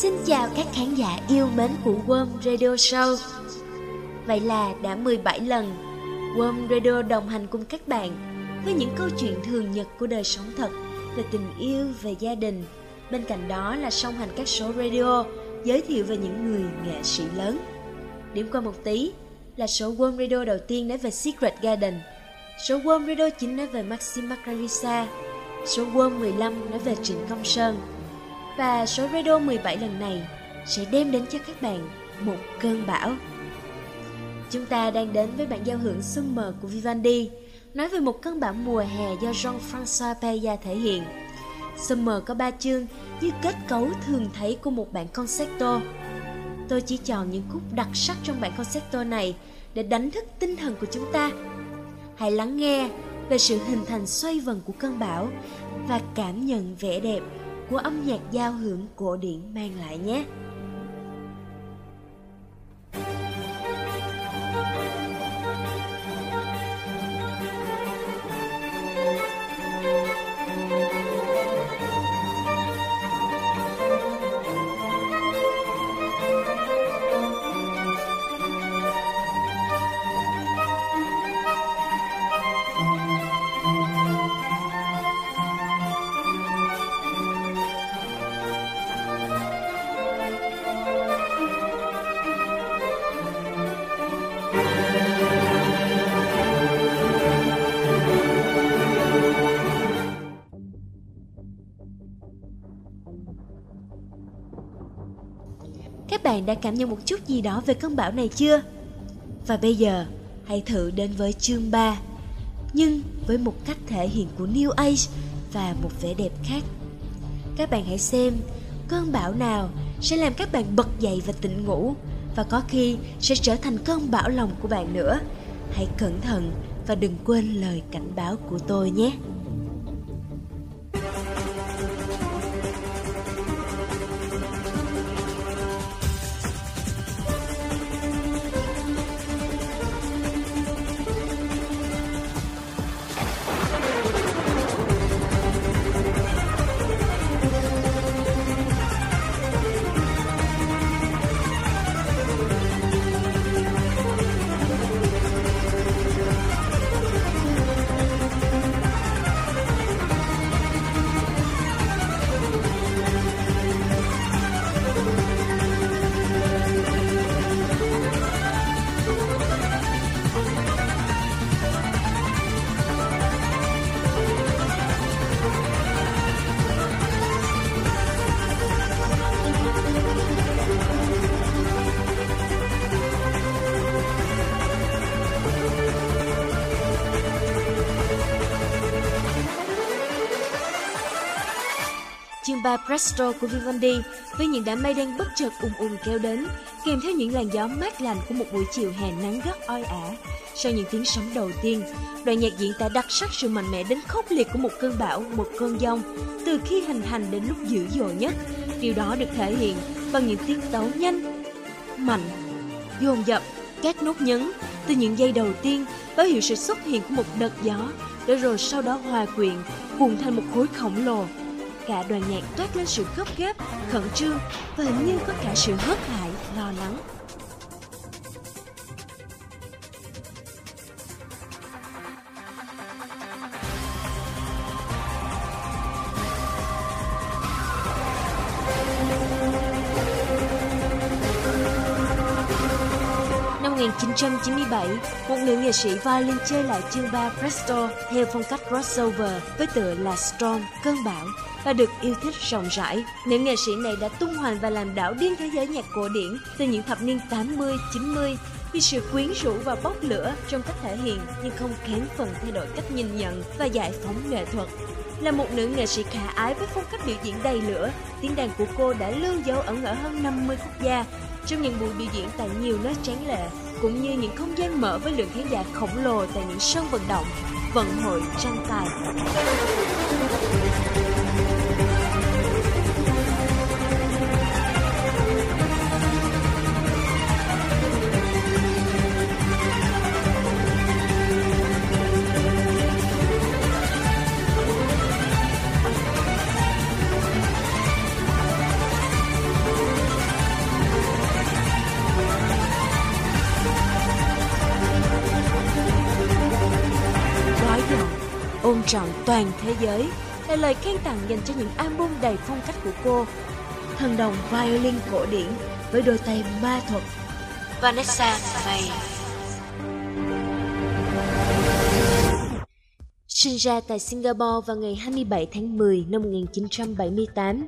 Xin chào các khán giả yêu mến của Worm Radio Show. Vậy là đã 17 lần Worm Radio đồng hành cùng các bạn Với những câu chuyện thường nhật của đời sống thật Về tình yêu, về gia đình. Bên cạnh đó là song hành các số radio Giới thiệu về những người nghệ sĩ lớn. Điểm qua một tí là số Worm Radio đầu tiên nói về Secret Garden Số Worm Radio 9 nói về Maxim Macarisa Số Worm 15 nói về Trịnh Công Sơn và số radio 17 lần này sẽ đem đến cho các bạn một cơn bão. Chúng ta đang đến với bản giao hưởng Summer của Vivendi, nói về một cơn bão mùa hè do Jean-François Paya thể hiện. Summer có ba chương như kết cấu thường thấy của một bản concerto. Tôi chỉ chọn những khúc đặc sắc trong bản concerto này để đánh thức tinh thần của chúng ta. Hãy lắng nghe về sự hình thành xoay vần của cơn bão và cảm nhận vẻ đẹp của âm nhạc giao hưởng cổ điển mang lại nhé. Bạn đã cảm nhận một chút gì đó về cơn bão này chưa? Và bây giờ, hãy thử đến với chương 3 Nhưng với một cách thể hiện của New Age và một vẻ đẹp khác. Các bạn hãy xem cơn bão nào sẽ làm các bạn bật dậy và tỉnh ngủ Và có khi sẽ trở thành cơn bão lòng của bạn nữa. Hãy cẩn thận và đừng quên lời cảnh báo của tôi nhé. Samba Presto của Vivendi với những đám mây đen bất chợt ùn ùn kéo đến, kèm theo những làn gió mát lành của một buổi chiều hè nắng gắt oi ả. Sau những tiếng sóng đầu tiên, đoạn nhạc diễn tả đặc sắc sự mạnh mẽ đến khốc liệt của một cơn bão, một cơn giông, từ khi hình thành đến lúc dữ dội nhất. Điều đó được thể hiện bằng những tiết tấu nhanh, mạnh, dồn dập, các nốt nhấn từ những giây đầu tiên báo hiệu sự xuất hiện của một đợt gió, để rồi sau đó hòa quyện, cuộn thành một khối khổng lồ cả đoàn nhạc toát lên sự gấp gáp, khẩn trương và hình như có cả sự hớt hại lo lắng. Năm 1997, một nữ nghệ sĩ violin chơi lại chương ba Presto theo phong cách crossover với tựa là Storm, cơn bão và được yêu thích rộng rãi. Nữ nghệ sĩ này đã tung hoành và làm đảo điên thế giới nhạc cổ điển từ những thập niên 80, 90 vì sự quyến rũ và bốc lửa trong cách thể hiện nhưng không kém phần thay đổi cách nhìn nhận và giải phóng nghệ thuật. Là một nữ nghệ sĩ khả ái với phong cách biểu diễn đầy lửa, tiếng đàn của cô đã lưu dấu ẩn ở hơn 50 quốc gia trong những buổi biểu diễn tại nhiều nơi tráng lệ, cũng như những không gian mở với lượng khán giả khổng lồ tại những sân vận động, vận hội tranh tài. Ôn trọn toàn thế giới là lời khen tặng dành cho những album đầy phong cách của cô. Thần đồng violin cổ điển với đôi tay ma thuật. Vanessa May Sinh ra tại Singapore vào ngày 27 tháng 10 năm 1978,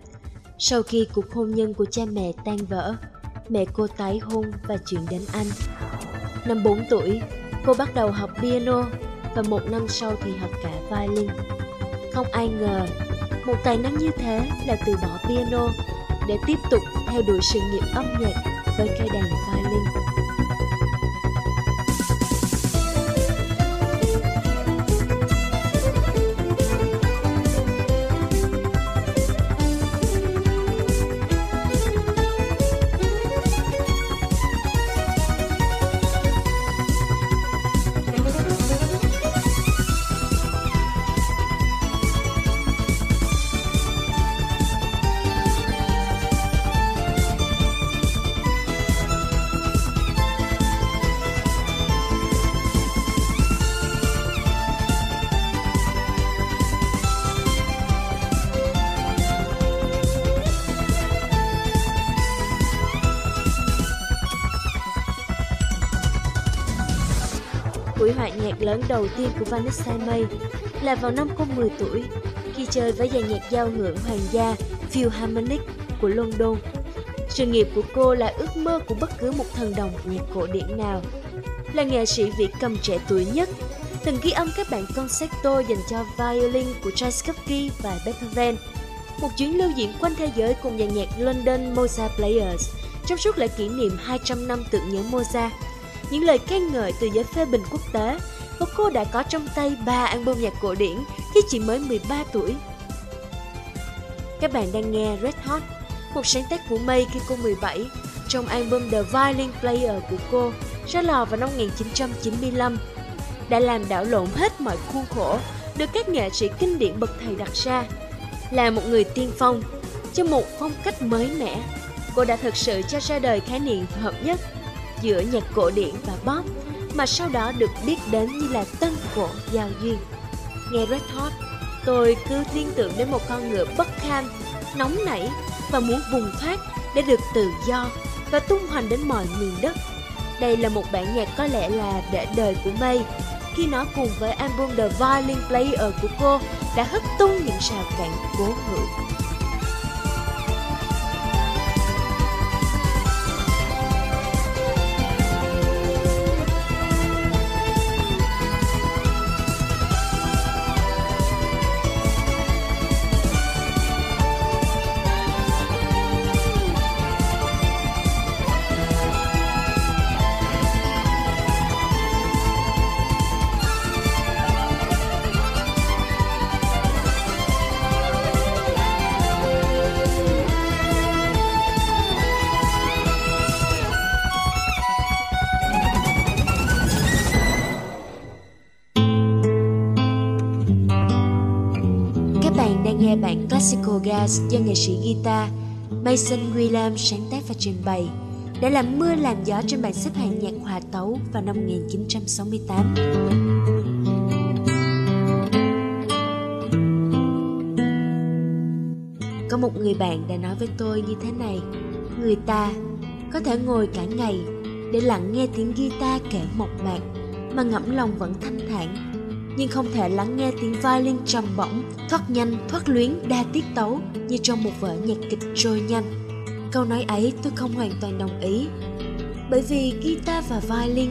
sau khi cuộc hôn nhân của cha mẹ tan vỡ, mẹ cô tái hôn và chuyển đến Anh. Năm 4 tuổi, cô bắt đầu học piano và một năm sau thì học cả violin. Không ai ngờ, một tài năng như thế là từ bỏ piano để tiếp tục theo đuổi sự nghiệp âm nhạc với cây đàn violin. Lớn đầu tiên của Vanessa May là vào năm cô 10 tuổi khi chơi với dàn nhạc giao hưởng hoàng gia Philharmonic của London. Sự nghiệp của cô là ước mơ của bất cứ một thần đồng nhạc cổ điển nào. Là nghệ sĩ việt cầm trẻ tuổi nhất, từng ghi âm các bản concerto dành cho violin của Tchaikovsky và Beethoven. Một chuyến lưu diễn quanh thế giới cùng dàn nhạc London Mozart Players trong suốt lễ kỷ niệm 200 năm tưởng nhớ Mozart những lời khen ngợi từ giới phê bình quốc tế và cô đã có trong tay ba album nhạc cổ điển khi chỉ mới 13 tuổi. Các bạn đang nghe Red Hot, một sáng tác của May khi cô 17 trong album The Violin Player của cô ra lò vào năm 1995 đã làm đảo lộn hết mọi khuôn khổ được các nghệ sĩ kinh điển bậc thầy đặt ra. Là một người tiên phong, cho một phong cách mới mẻ, cô đã thực sự cho ra đời khái niệm hợp nhất giữa nhạc cổ điển và pop mà sau đó được biết đến như là tân cổ giao duyên. Nghe Red Hot, tôi cứ liên tưởng đến một con ngựa bất kham, nóng nảy và muốn vùng thoát để được tự do và tung hoành đến mọi miền đất. Đây là một bản nhạc có lẽ là để đời của May khi nó cùng với album The Violin Player của cô đã hất tung những rào cản cố hữu. Classical do nghệ sĩ guitar Mason Williams sáng tác và trình bày đã làm mưa làm gió trên bảng xếp hạng nhạc hòa tấu vào năm 1968. Có một người bạn đã nói với tôi như thế này, người ta có thể ngồi cả ngày để lặng nghe tiếng guitar kể mộc mạc mà ngẫm lòng vẫn thanh thản nhưng không thể lắng nghe tiếng violin trầm bổng, thoát nhanh, thoát luyến, đa tiết tấu như trong một vở nhạc kịch trôi nhanh. Câu nói ấy tôi không hoàn toàn đồng ý, bởi vì guitar và violin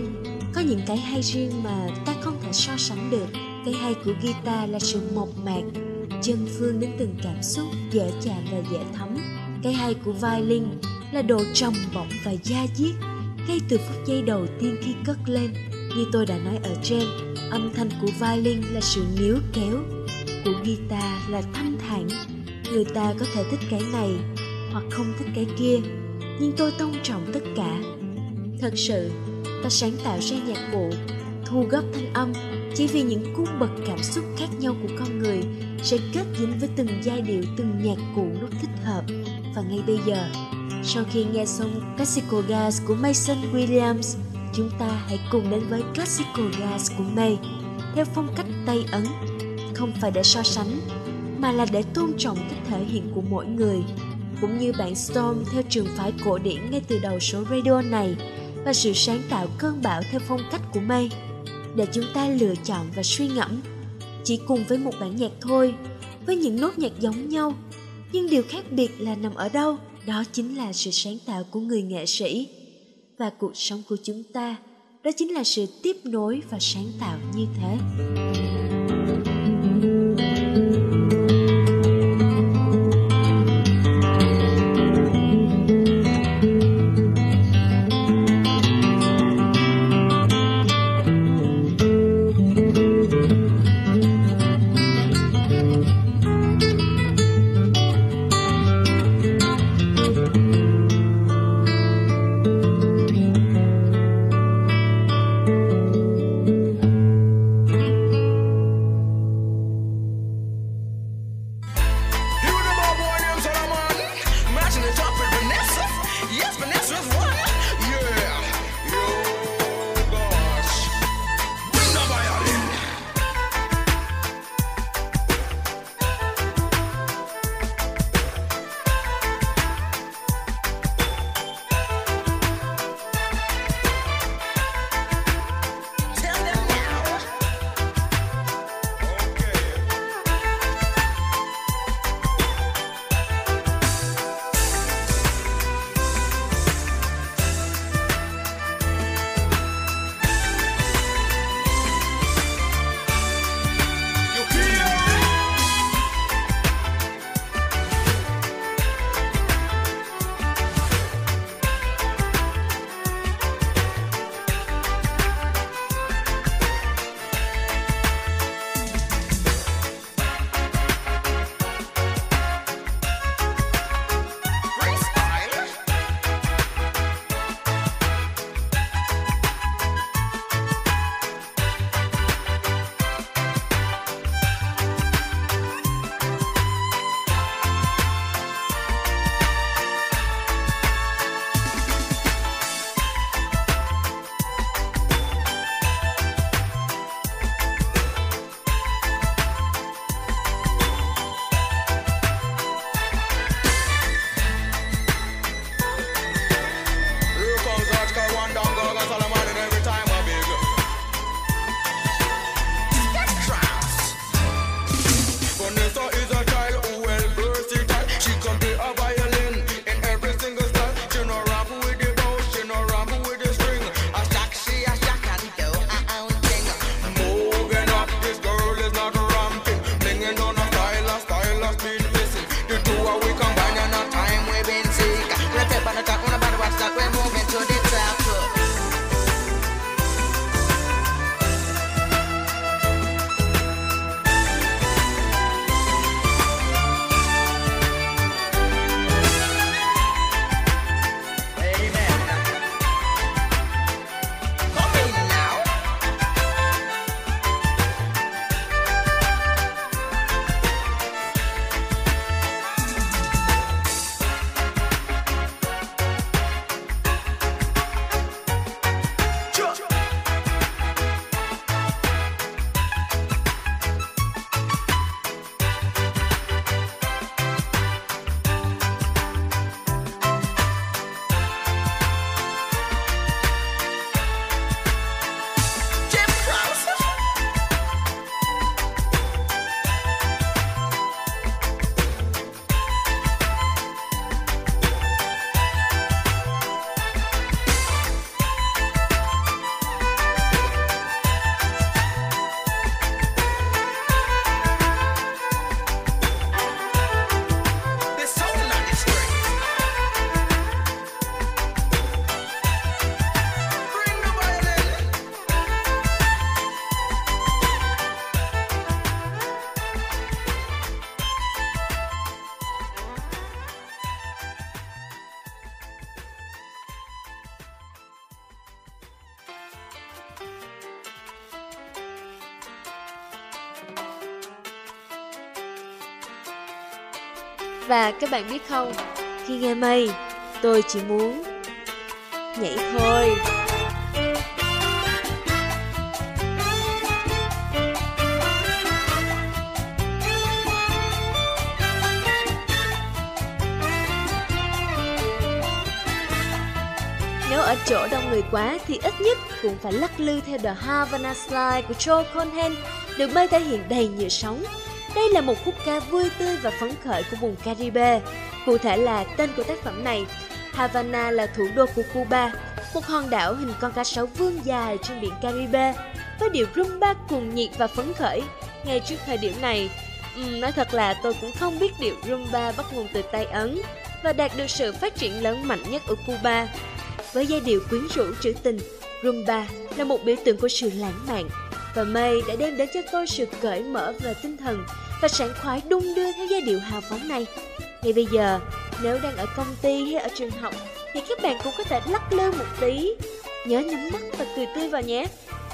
có những cái hay riêng mà ta không thể so sánh được. Cái hay của guitar là sự mộc mạc, chân phương đến từng cảm xúc, dễ chạm và dễ thấm. Cái hay của violin là độ trầm bổng và da diết, ngay từ phút giây đầu tiên khi cất lên. Như tôi đã nói ở trên, âm thanh của violin là sự níu kéo của guitar là thanh thản. Người ta có thể thích cái này hoặc không thích cái kia nhưng tôi tôn trọng tất cả. Thật sự ta sáng tạo ra nhạc cụ thu góp thanh âm chỉ vì những cung bậc cảm xúc khác nhau của con người sẽ kết dính với từng giai điệu từng nhạc cụ lúc thích hợp. Và ngay bây giờ sau khi nghe xong Classical Gas của Mason Williams chúng ta hãy cùng đến với Classical jazz của May theo phong cách Tây Ấn, không phải để so sánh mà là để tôn trọng cách thể hiện của mỗi người cũng như bạn Storm theo trường phái cổ điển ngay từ đầu số radio này và sự sáng tạo cơn bão theo phong cách của May. Để chúng ta lựa chọn và suy ngẫm chỉ cùng với một bản nhạc thôi với những nốt nhạc giống nhau nhưng điều khác biệt là nằm ở đâu đó chính là sự sáng tạo của người nghệ sĩ và cuộc sống của chúng ta, đó chính là sự tiếp nối và sáng tạo như thế. Các bạn biết không, khi nghe mây, tôi chỉ muốn nhảy thôi. Nếu ở chỗ đông người quá thì ít nhất cũng phải lắc lư theo The Havana Slide của Joe Cohen được bay thể hiện đầy nhựa sóng đây là một khúc ca vui tươi và phấn khởi của vùng Caribe. Cụ thể là tên của tác phẩm này. Havana là thủ đô của Cuba, một hòn đảo hình con cá sấu vươn dài trên biển Caribe, với điệu rumba cuồng nhiệt và phấn khởi. Ngay trước thời điểm này, um, nói thật là tôi cũng không biết điệu rumba bắt nguồn từ Tây Ấn và đạt được sự phát triển lớn mạnh nhất ở Cuba. Với giai điệu quyến rũ trữ tình, rumba là một biểu tượng của sự lãng mạn và May đã đem đến cho tôi sự cởi mở về tinh thần và sảng khoái đung đưa theo giai điệu hào phóng này. Ngay bây giờ, nếu đang ở công ty hay ở trường học thì các bạn cũng có thể lắc lư một tí. Nhớ nhắm mắt và cười tươi vào nhé.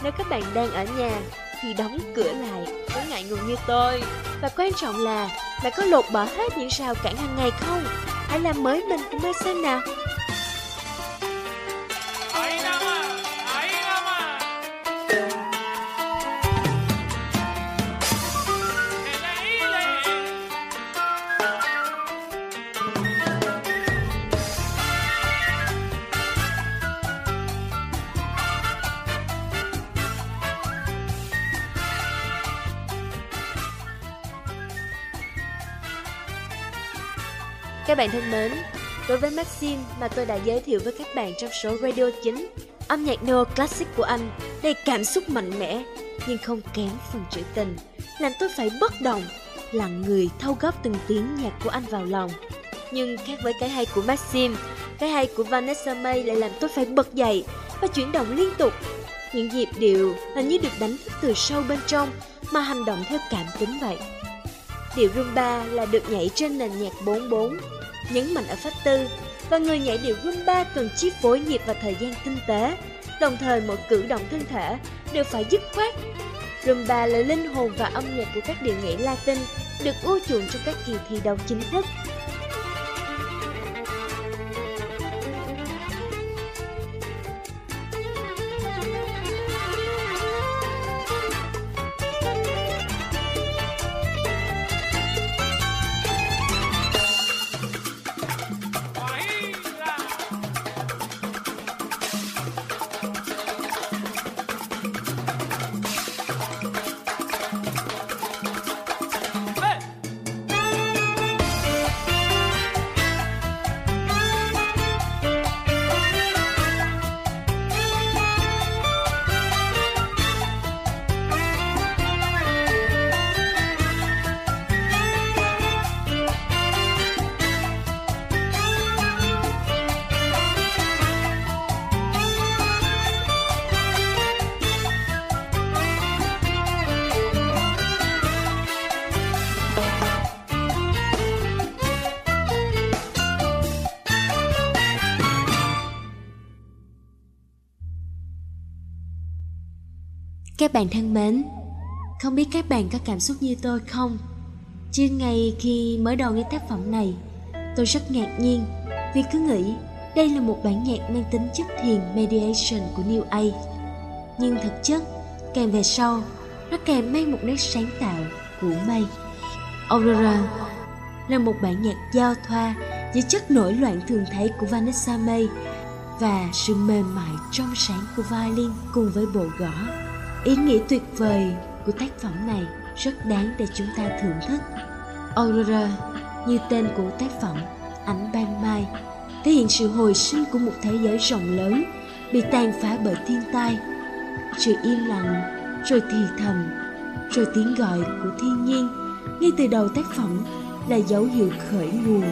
Nếu các bạn đang ở nhà thì đóng cửa lại với ngại ngùng như tôi. Và quan trọng là bạn có lột bỏ hết những rào cản hàng ngày không? Hãy làm mới mình của May xem nào. Các bạn thân mến, đối với Maxim mà tôi đã giới thiệu với các bạn trong số Radio 9, âm nhạc neo classic của anh đầy cảm xúc mạnh mẽ nhưng không kém phần trữ tình, làm tôi phải bất động, lặng người thâu góp từng tiếng nhạc của anh vào lòng. Nhưng khác với cái hay của Maxim, cái hay của Vanessa May lại làm tôi phải bật dậy và chuyển động liên tục. Những nhịp điệu hình như được đánh thức từ sâu bên trong mà hành động theo cảm tính vậy. Điệu rumba là được nhảy trên nền nhạc 44 nhấn mạnh ở pháp tư và người nhảy điệu Rumba cần chi phối nhịp và thời gian tinh tế, đồng thời mỗi cử động thân thể đều phải dứt khoát. Rumba là linh hồn và âm nhạc của các điệu nhảy Latin được ưa chuộng trong các kỳ thi đấu chính thức Các bạn thân mến, không biết các bạn có cảm xúc như tôi không? Chứ ngay khi mới đầu nghe tác phẩm này, tôi rất ngạc nhiên vì cứ nghĩ đây là một bản nhạc mang tính chất thiền mediation của New Age. Nhưng thực chất, càng về sau, nó càng mang một nét sáng tạo của mây. Aurora là một bản nhạc giao thoa giữa chất nổi loạn thường thấy của Vanessa May và sự mềm mại trong sáng của violin cùng với bộ gõ ý nghĩa tuyệt vời của tác phẩm này rất đáng để chúng ta thưởng thức. Aurora, như tên của tác phẩm ánh ban mai, thể hiện sự hồi sinh của một thế giới rộng lớn, bị tàn phá bởi thiên tai. Sự im lặng, rồi thì thầm, rồi tiếng gọi của thiên nhiên, ngay từ đầu tác phẩm là dấu hiệu khởi nguồn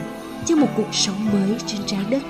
cho một cuộc sống mới trên trái đất.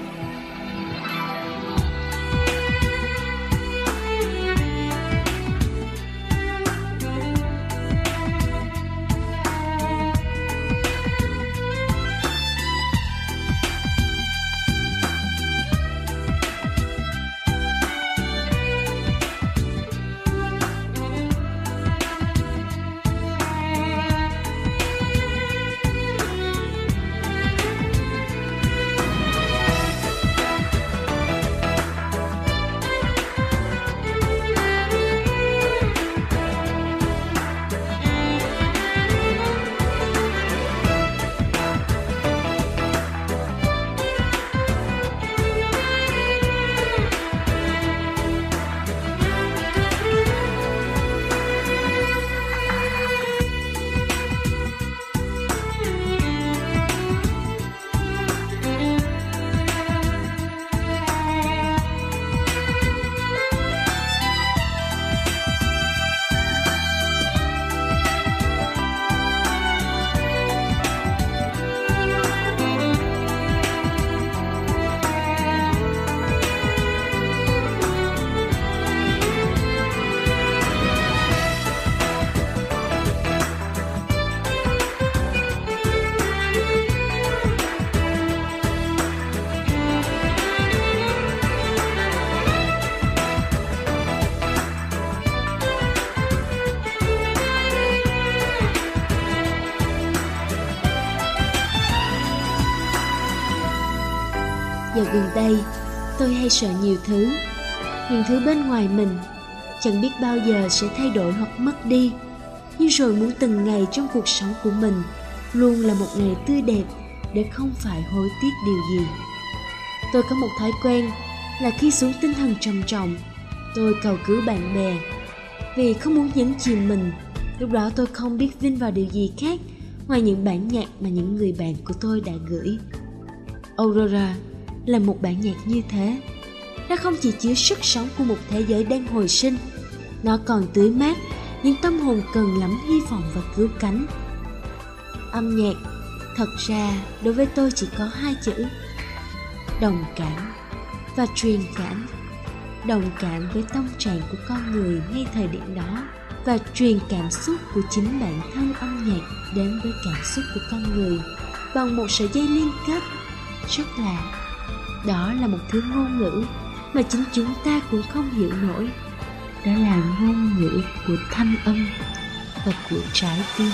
Tôi hay sợ nhiều thứ. Những thứ bên ngoài mình, chẳng biết bao giờ sẽ thay đổi hoặc mất đi. Nhưng rồi muốn từng ngày trong cuộc sống của mình luôn là một ngày tươi đẹp để không phải hối tiếc điều gì. Tôi có một thói quen là khi xuống tinh thần trầm trọng, tôi cầu cứu bạn bè. Vì không muốn nhấn chìm mình, lúc đó tôi không biết vin vào điều gì khác ngoài những bản nhạc mà những người bạn của tôi đã gửi. Aurora là một bản nhạc như thế nó không chỉ chứa sức sống của một thế giới đang hồi sinh, nó còn tưới mát những tâm hồn cần lắm hy vọng và cứu cánh âm nhạc, thật ra đối với tôi chỉ có hai chữ, đồng cảm và truyền cảm đồng cảm với tâm trạng của con người ngay thời điểm đó và truyền cảm xúc của chính bản thân âm nhạc đến với cảm xúc của con người bằng một sợi dây liên kết rất là đó là một thứ ngôn ngữ mà chính chúng ta cũng không hiểu nổi. Đó là ngôn ngữ của thanh âm và của trái tim.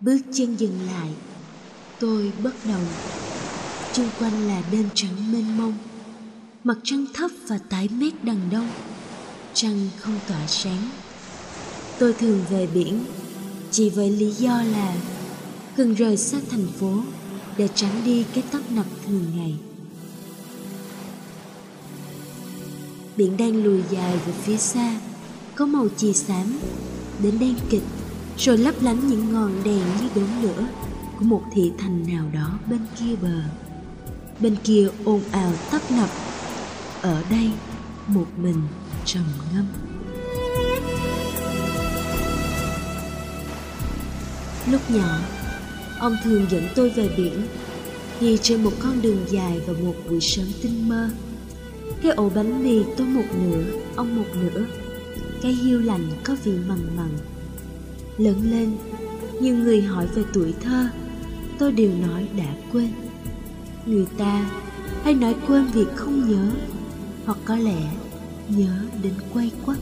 Bước chân dừng lại. Tôi bất động. Chung quanh là đêm trắng mênh mông. Mặt trăng thấp và tái mét đằng đông. Trăng không tỏa sáng. Tôi thường về biển. Chỉ với lý do là cần rời xa thành phố để tránh đi cái tấp nập thường ngày. Biển đang lùi dài về phía xa. Có màu chì xám. Đến đen kịch rồi lấp lánh những ngọn đèn như đốm lửa của một thị thành nào đó bên kia bờ. Bên kia ồn ào tấp nập. Ở đây, một mình trầm ngâm. Lúc nhỏ, ông thường dẫn tôi về biển, đi trên một con đường dài vào một buổi sớm tinh mơ. Cái ổ bánh mì tôi một nửa, ông một nửa. Cái hiu lạnh có vị mặn mặn lớn lên. Nhiều người hỏi về tuổi thơ, tôi đều nói đã quên. Người ta hay nói quên việc không nhớ, hoặc có lẽ nhớ đến quay quắt.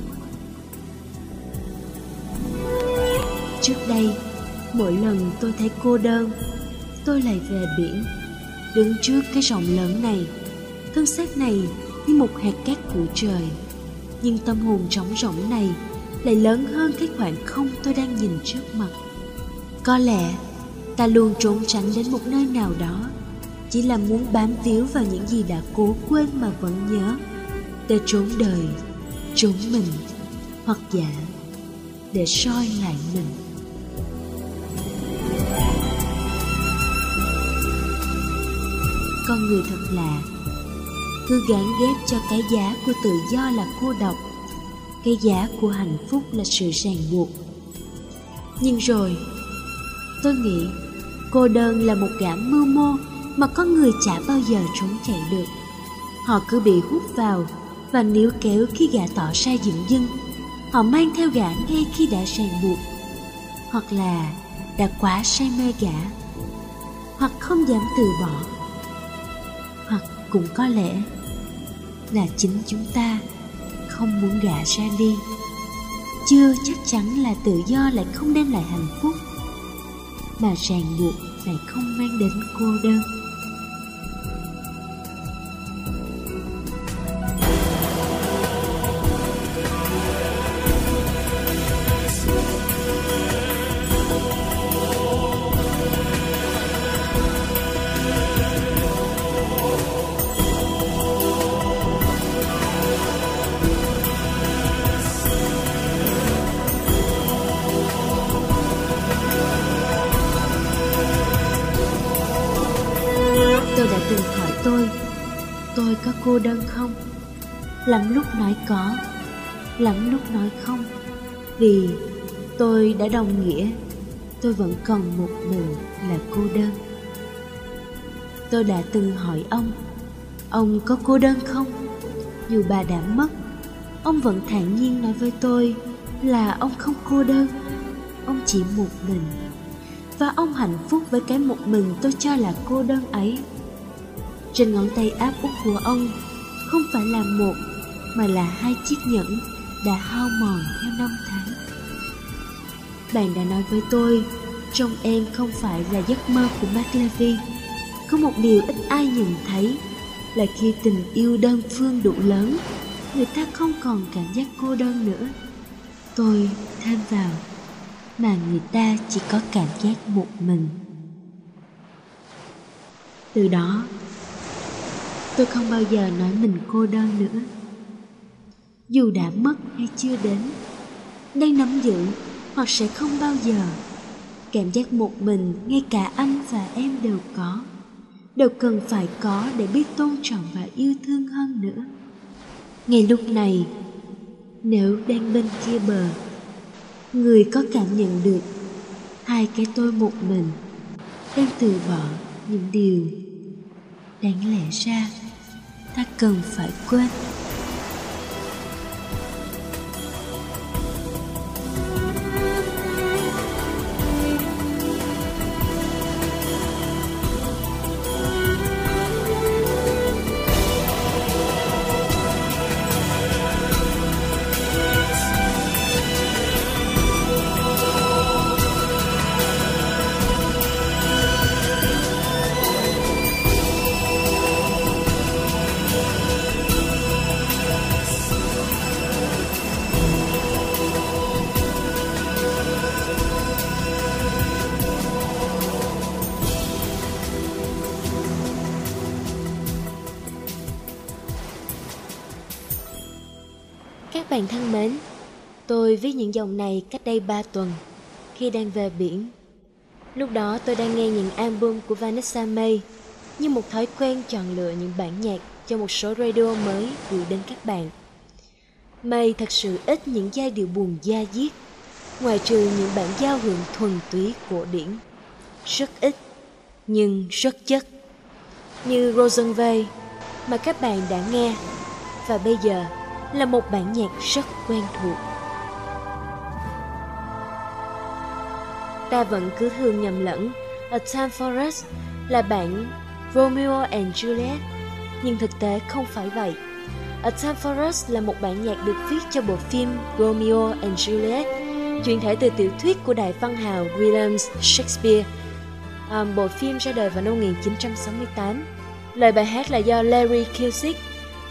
Trước đây, mỗi lần tôi thấy cô đơn, tôi lại về biển, đứng trước cái rộng lớn này. Thân xác này như một hạt cát của trời, nhưng tâm hồn trống rỗng này lại lớn hơn cái khoảng không tôi đang nhìn trước mặt. Có lẽ ta luôn trốn tránh đến một nơi nào đó, chỉ là muốn bám víu vào những gì đã cố quên mà vẫn nhớ. Để trốn đời, trốn mình, hoặc giả, để soi lại mình. Con người thật lạ, cứ gán ghép cho cái giá của tự do là cô độc cái giá của hạnh phúc là sự ràng buộc. Nhưng rồi, tôi nghĩ cô đơn là một gã mưu mô mà con người chả bao giờ trốn chạy được. Họ cứ bị hút vào và níu kéo khi gã tỏ ra dựng dưng. Họ mang theo gã ngay khi đã ràng buộc, hoặc là đã quá say mê gã, hoặc không dám từ bỏ, hoặc cũng có lẽ là chính chúng ta không muốn gả ra đi. Chưa chắc chắn là tự do lại không đem lại hạnh phúc, mà ràng buộc lại không mang đến cô đơn. Vì tôi đã đồng nghĩa, tôi vẫn còn một mình là cô đơn. Tôi đã từng hỏi ông ông có cô đơn không? Dù bà đã mất, ông vẫn thản nhiên nói với tôi là ông không cô đơn. Ông chỉ một mình, và ông hạnh phúc với cái một mình tôi cho là cô đơn ấy. Trên ngón tay áp út của ông không phải là một, mà là hai chiếc nhẫn đã hao mòn theo năm tháng bạn đã nói với tôi, trong em không phải là giấc mơ của McLevy. Có một điều ít ai nhìn thấy, là khi tình yêu đơn phương đủ lớn, người ta không còn cảm giác cô đơn nữa. Tôi thêm vào mà người ta chỉ có cảm giác một mình. Từ đó, tôi không bao giờ nói mình cô đơn nữa. Dù đã mất hay chưa đến, đang nắm giữ hoặc sẽ không bao giờ. Cảm giác một mình, ngay cả anh và em đều có. Đều cần phải có để biết tôn trọng và yêu thương hơn nữa. Ngay lúc này, nếu đang bên kia bờ, người có cảm nhận được hai cái tôi một mình đang từ bỏ những điều đáng lẽ ra ta cần phải quên. Dòng này cách đây 3 tuần, khi đang về biển. Lúc đó tôi đang nghe những album của Vanessa May, như một thói quen chọn lựa những bản nhạc cho một số radio mới gửi đến các bạn. May thật sự ít những giai điệu buồn da diết, ngoài trừ những bản giao hưởng thuần túy cổ điển. Rất ít, nhưng rất chất. Như Rosenway mà các bạn đã nghe, và bây giờ là một bản nhạc rất quen thuộc. Ta vẫn cứ thường nhầm lẫn A Time for Us là bản Romeo and Juliet, nhưng thực tế không phải vậy. A Time for Us là một bản nhạc được viết cho bộ phim Romeo and Juliet, chuyển thể từ tiểu thuyết của đại văn hào William Shakespeare. À, bộ phim ra đời vào năm 1968. Lời bài hát là do Larry Cusick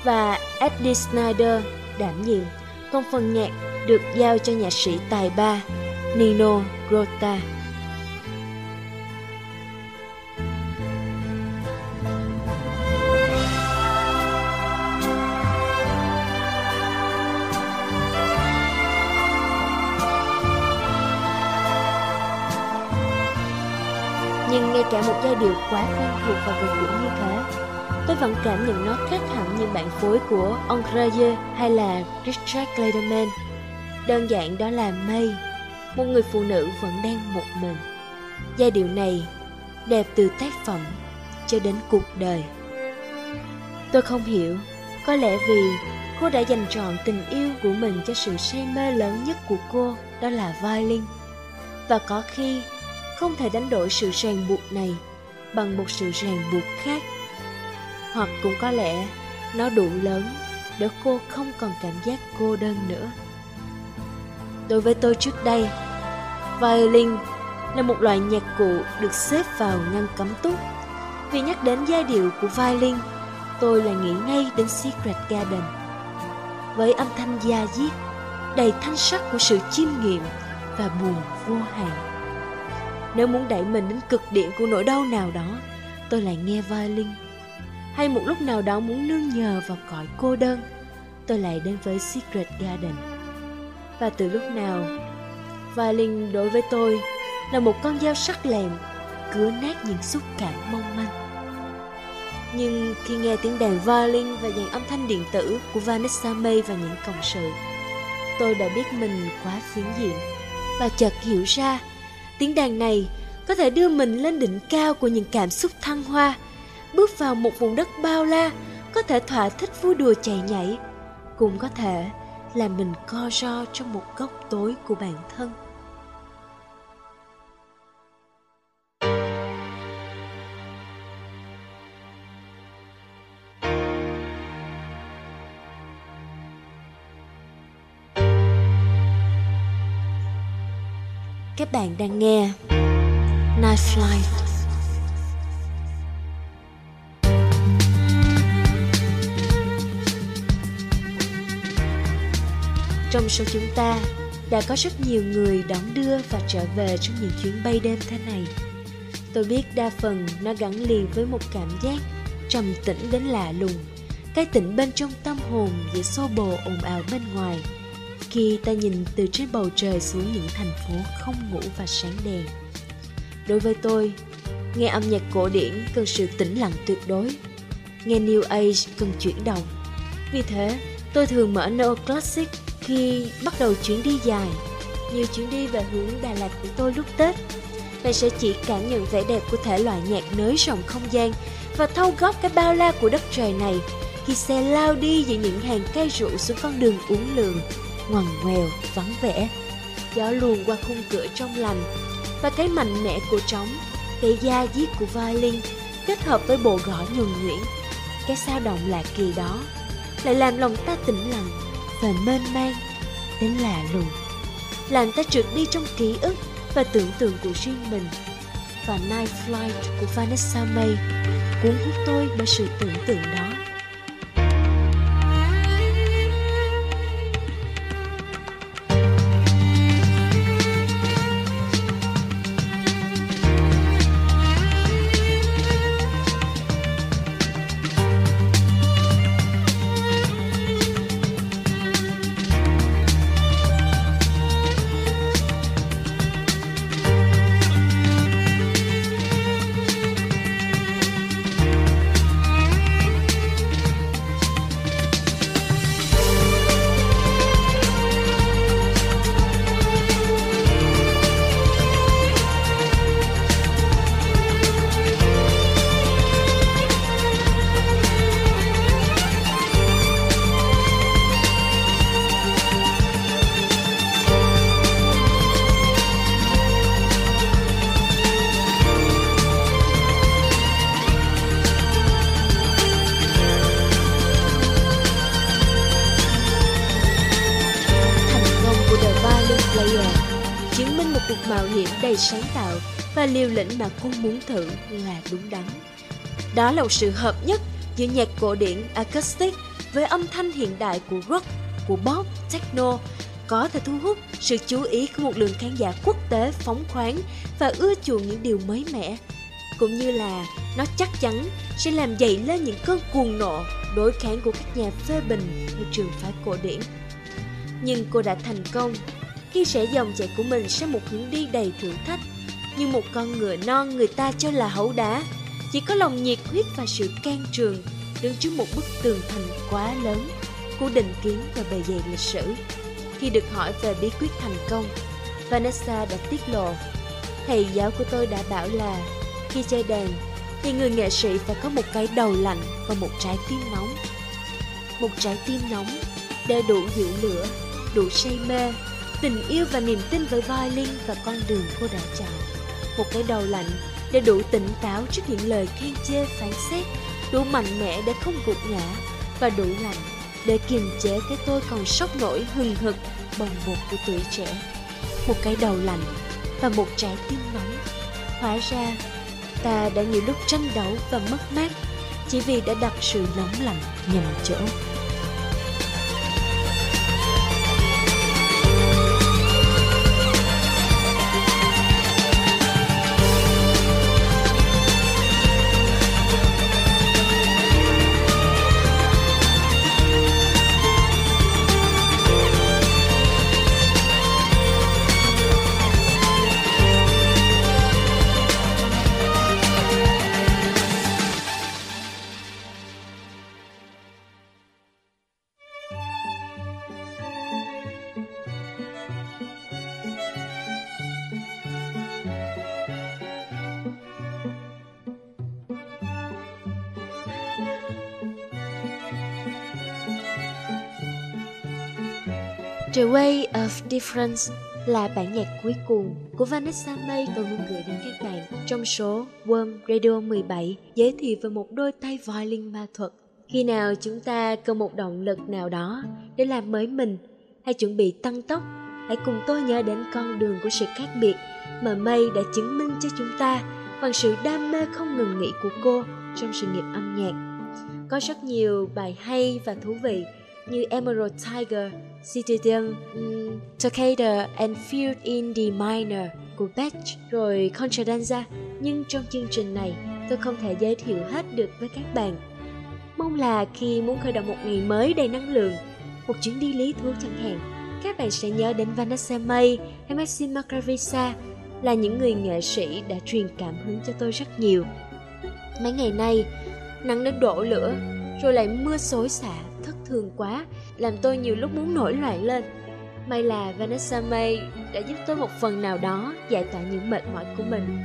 và Eddie Snyder đảm nhiệm, còn phần nhạc được giao cho nhạc sĩ tài ba Nino Grota. Nhưng ngay cả một giai điệu quá quen thuộc và gần gũi như thế, tôi vẫn cảm nhận nó khác hẳn như bản phối của André hay là Richard Clayderman. Đơn giản đó là mây một người phụ nữ vẫn đang một mình. Giai điệu này đẹp từ tác phẩm cho đến cuộc đời. Tôi không hiểu, có lẽ vì cô đã dành trọn tình yêu của mình cho sự say mê lớn nhất của cô, đó là violin. Và có khi không thể đánh đổi sự ràng buộc này bằng một sự ràng buộc khác hoặc cũng có lẽ nó đủ lớn để cô không còn cảm giác cô đơn nữa. Đối với tôi trước đây, violin là một loại nhạc cụ được xếp vào ngăn cấm túc. Vì nhắc đến giai điệu của violin, tôi lại nghĩ ngay đến Secret Garden. Với âm thanh da diết, đầy thanh sắc của sự chiêm nghiệm và buồn vô hạn. Nếu muốn đẩy mình đến cực điểm của nỗi đau nào đó, tôi lại nghe violin hay một lúc nào đó muốn nương nhờ vào cõi cô đơn, tôi lại đến với Secret Garden. Và từ lúc nào, violin đối với tôi là một con dao sắc lẹm, cứa nát những xúc cảm mong manh. Nhưng khi nghe tiếng đàn violin và dàn âm thanh điện tử của Vanessa May và những cộng sự, tôi đã biết mình quá phiến diện và chợt hiểu ra tiếng đàn này có thể đưa mình lên đỉnh cao của những cảm xúc thăng hoa, bước vào một vùng đất bao la, có thể thỏa thích vui đùa chạy nhảy, cũng có thể làm mình co ro trong một góc tối của bản thân. Các bạn đang nghe Night Flight Trong số chúng ta đã có rất nhiều người đón đưa và trở về trong những chuyến bay đêm thế này. Tôi biết đa phần nó gắn liền với một cảm giác trầm tĩnh đến lạ lùng, cái tĩnh bên trong tâm hồn giữa xô bồ ồn ào bên ngoài – khi ta nhìn từ trên bầu trời xuống những thành phố không ngủ và sáng đèn. Đối với tôi, nghe âm nhạc cổ điển cần sự tĩnh lặng tuyệt đối. Nghe New Age cần chuyển động. Vì thế, tôi thường mở Neoclassic khi bắt đầu chuyến đi dài, như chuyến đi về hướng Đà Lạt của tôi lúc Tết. Bạn sẽ chỉ cảm nhận vẻ đẹp của thể loại nhạc nới rộng không gian và thâu góp cái bao la của đất trời này khi xe lao đi giữa những hàng cây rượu xuống con đường uốn lượn ngoằn ngoèo, vắng vẻ. Gió luồn qua khung cửa trong lành và cái mạnh mẽ của trống, cái da diết của violin kết hợp với bộ gõ nhuần nhuyễn, cái sao động lạ kỳ đó lại làm lòng ta tĩnh lặng và mênh mang đến lạ lùng, làm ta trượt đi trong ký ức và tưởng tượng của riêng mình. Và Night Flight của Vanessa May cuốn hút tôi bởi sự tưởng tượng đó. Mạo hiểm đầy sáng tạo và liều lĩnh mà cô muốn thử là đúng đắn. Đó là một sự hợp nhất giữa nhạc cổ điển acoustic với âm thanh hiện đại của rock, của pop, techno có thể thu hút sự chú ý của một lượng khán giả quốc tế phóng khoáng và ưa chuộng những điều mới mẻ cũng như là nó chắc chắn sẽ làm dậy lên những cơn cuồng nộ đối kháng của các nhà phê bình theo trường phái cổ điển. Nhưng cô đã thành công khi sẽ dòng chảy của mình sang một hướng đi đầy thử thách, như một con ngựa non người ta cho là hấu đá. Chỉ có lòng nhiệt huyết và sự can trường đứng trước một bức tường thành quá lớn của định kiến và bề dày lịch sử. Khi được hỏi về bí quyết thành công, vanessa đã tiết lộ, thầy giáo của tôi đã bảo là khi chơi đàn thì người nghệ sĩ phải có một cái đầu lạnh và một trái tim nóng. Một trái tim nóng để đủ giữ lửa, đủ say mê tình yêu và niềm tin với violin và con đường cô đã chọn. Một cái đầu lạnh để đủ tỉnh táo trước những lời khen chê phán xét, đủ mạnh mẽ để không gục ngã và đủ lạnh để kiềm chế cái tôi còn sốc nổi hừng hực bồng bột của tuổi trẻ. Một cái đầu lạnh và một trái tim nóng. Hóa ra, ta đã nhiều lúc tranh đấu và mất mát chỉ vì đã đặt sự nóng lạnh nhầm chỗ. Difference là bản nhạc cuối cùng của Vanessa May tôi muốn gửi đến các bạn trong số Worm Radio 17 giới thiệu về một đôi tay violin ma thuật. Khi nào chúng ta cần một động lực nào đó để làm mới mình hay chuẩn bị tăng tốc, hãy cùng tôi nhớ đến con đường của sự khác biệt mà May đã chứng minh cho chúng ta bằng sự đam mê không ngừng nghỉ của cô trong sự nghiệp âm nhạc. Có rất nhiều bài hay và thú vị như Emerald Tiger, Citizen um, Takeda and Field in D minor của Bach, rồi Contradanza. Nhưng trong chương trình này, tôi không thể giới thiệu hết được với các bạn. Mong là khi muốn khởi động một ngày mới đầy năng lượng, một chuyến đi lý thú chẳng hạn, các bạn sẽ nhớ đến Vanessa May hay Maxim Makravisa là những người nghệ sĩ đã truyền cảm hứng cho tôi rất nhiều. Mấy ngày nay, nắng đến đổ lửa, rồi lại mưa xối xả thất thường quá, làm tôi nhiều lúc muốn nổi loạn lên. May là Vanessa May đã giúp tôi một phần nào đó giải tỏa những mệt mỏi của mình.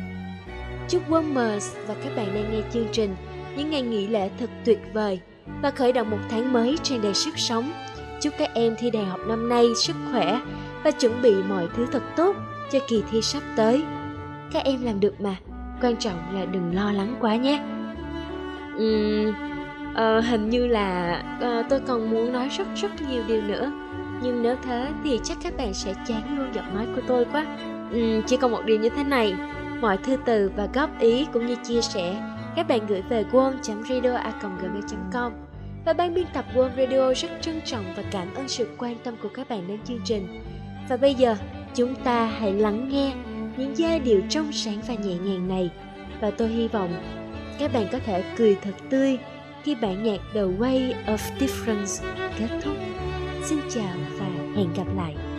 Chúc Wormers và các bạn đang nghe chương trình những ngày nghỉ lễ thật tuyệt vời và khởi động một tháng mới tràn đầy sức sống. Chúc các em thi đại học năm nay sức khỏe và chuẩn bị mọi thứ thật tốt cho kỳ thi sắp tới. Các em làm được mà, quan trọng là đừng lo lắng quá nhé. Uhm, ờ, hình như là uh, tôi còn muốn nói rất rất nhiều điều nữa nhưng nếu thế thì chắc các bạn sẽ chán luôn giọng nói của tôi quá uhm, chỉ còn một điều như thế này mọi thư từ và góp ý cũng như chia sẻ các bạn gửi về worm.radio.gmail.com và ban biên tập Worm Radio rất trân trọng và cảm ơn sự quan tâm của các bạn đến chương trình. Và bây giờ, chúng ta hãy lắng nghe những giai điệu trong sáng và nhẹ nhàng này. Và tôi hy vọng các bạn có thể cười thật tươi khi bản nhạc The Way of Difference kết thúc. Xin chào và hẹn gặp lại.